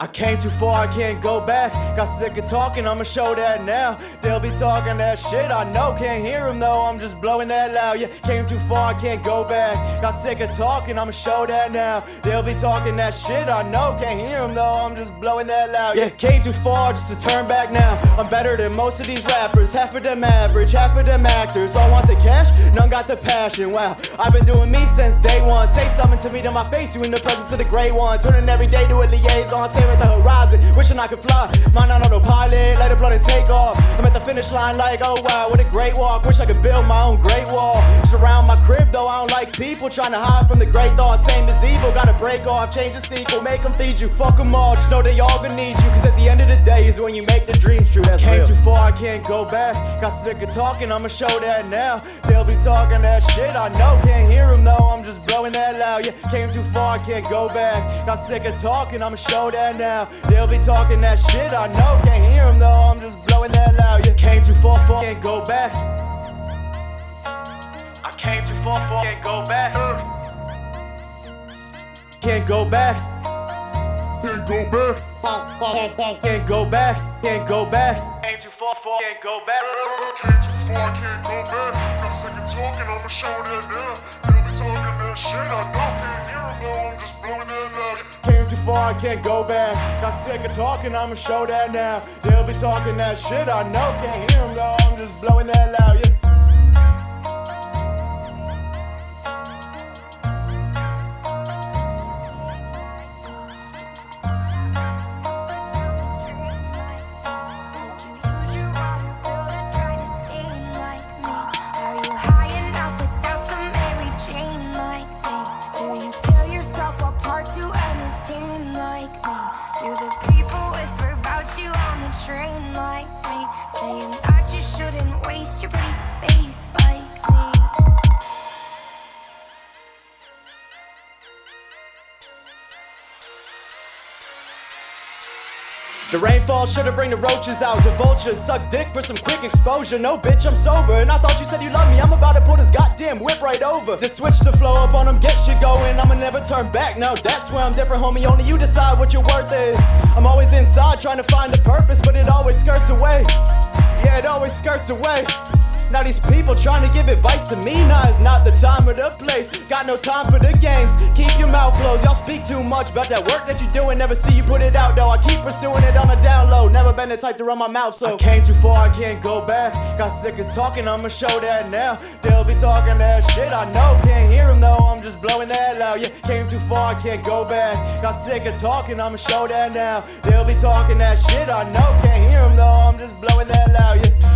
I came too far, I can't go back. Got sick of talking, I'ma show that now. They'll be talking that shit, I know. Can't hear them though, I'm just blowing that loud. Yeah, came too far, I can't go back. Got sick of talking, I'ma show that now. They'll be talking that shit, I know. Can't hear them though, I'm just blowing that loud. Yeah, came too far just to turn back now. I'm better than most of these rappers. Half of them average, half of them actors. All want the cash, none got the passion. Wow, I've been doing me since day one. Say something to me to my face, you in the presence of the great one. Turning every day to a liaison, staring at the horizon, wishing I could fly. Mine on autopilot, let it blood and take off. I'm at the finish line like, oh wow, what a great walk. Wish I could build my own great wall. Surround my crib though, I don't like people trying to hide from the great thoughts. Same as evil, gotta break off, change the sequel, make them feed you. Fuck them all, just know they all gonna need you. Cause at the end of the day is when you make the dreams true. That's Came real. too far, can't go back. Got sick of talking, I'ma show that now. They'll be talking that shit, I know. Can't hear them though, I'm just blowing that loud. Yeah, came too far, can't go back. Got sick of talking, I'ma show that now. They'll be talking that shit, I know. Can't hear them though, I'm just blowing that loud. Yeah, came too far, far, can't go back. I came too far, far, can't go back. Can't go back. Can't go back. Can't go back, can't go back. Came too far, far, can't go back. Came too far, can't go back. Got sick of talking, I'ma show that now. They'll be talking that shit, I know. Can't hear 'em though, I'm just blowing that loud. Came too far, I can't go back. Got sick of talking, I'ma show that now. They'll be talking that shit, I know. Can't hear them though, I'm just blowing that loud, yeah. The rainfall should've bring the roaches out. The vultures suck dick for some quick exposure. No, bitch, I'm sober. And I thought you said you love me. I'm about to pull this goddamn whip right over. Just switch the flow up on them, get shit going. I'ma never turn back. No, that's where I'm different, homie. Only you decide what your worth is. I'm always inside trying to find a purpose, but it always skirts away. Yeah, it always skirts away. Now these people trying to give advice to me, nah, it's not the time or the place. Got no time for the games. Keep your mouth closed. Y'all speak too much about that work that you're doing. Never see you put it out though. I keep pursuing it on the down low. Never been the type to run my mouth, so I came too far, I can't go back. Got sick of talking, I'ma show that now. They'll be talking that shit, I know. Can't hear them though, I'm just blowing that loud. Yeah, came too far, I can't go back. Got sick of talking, I'ma show that now. They'll be talking that shit, I know. Can't hear them though, I'm just blowing that loud. Yeah.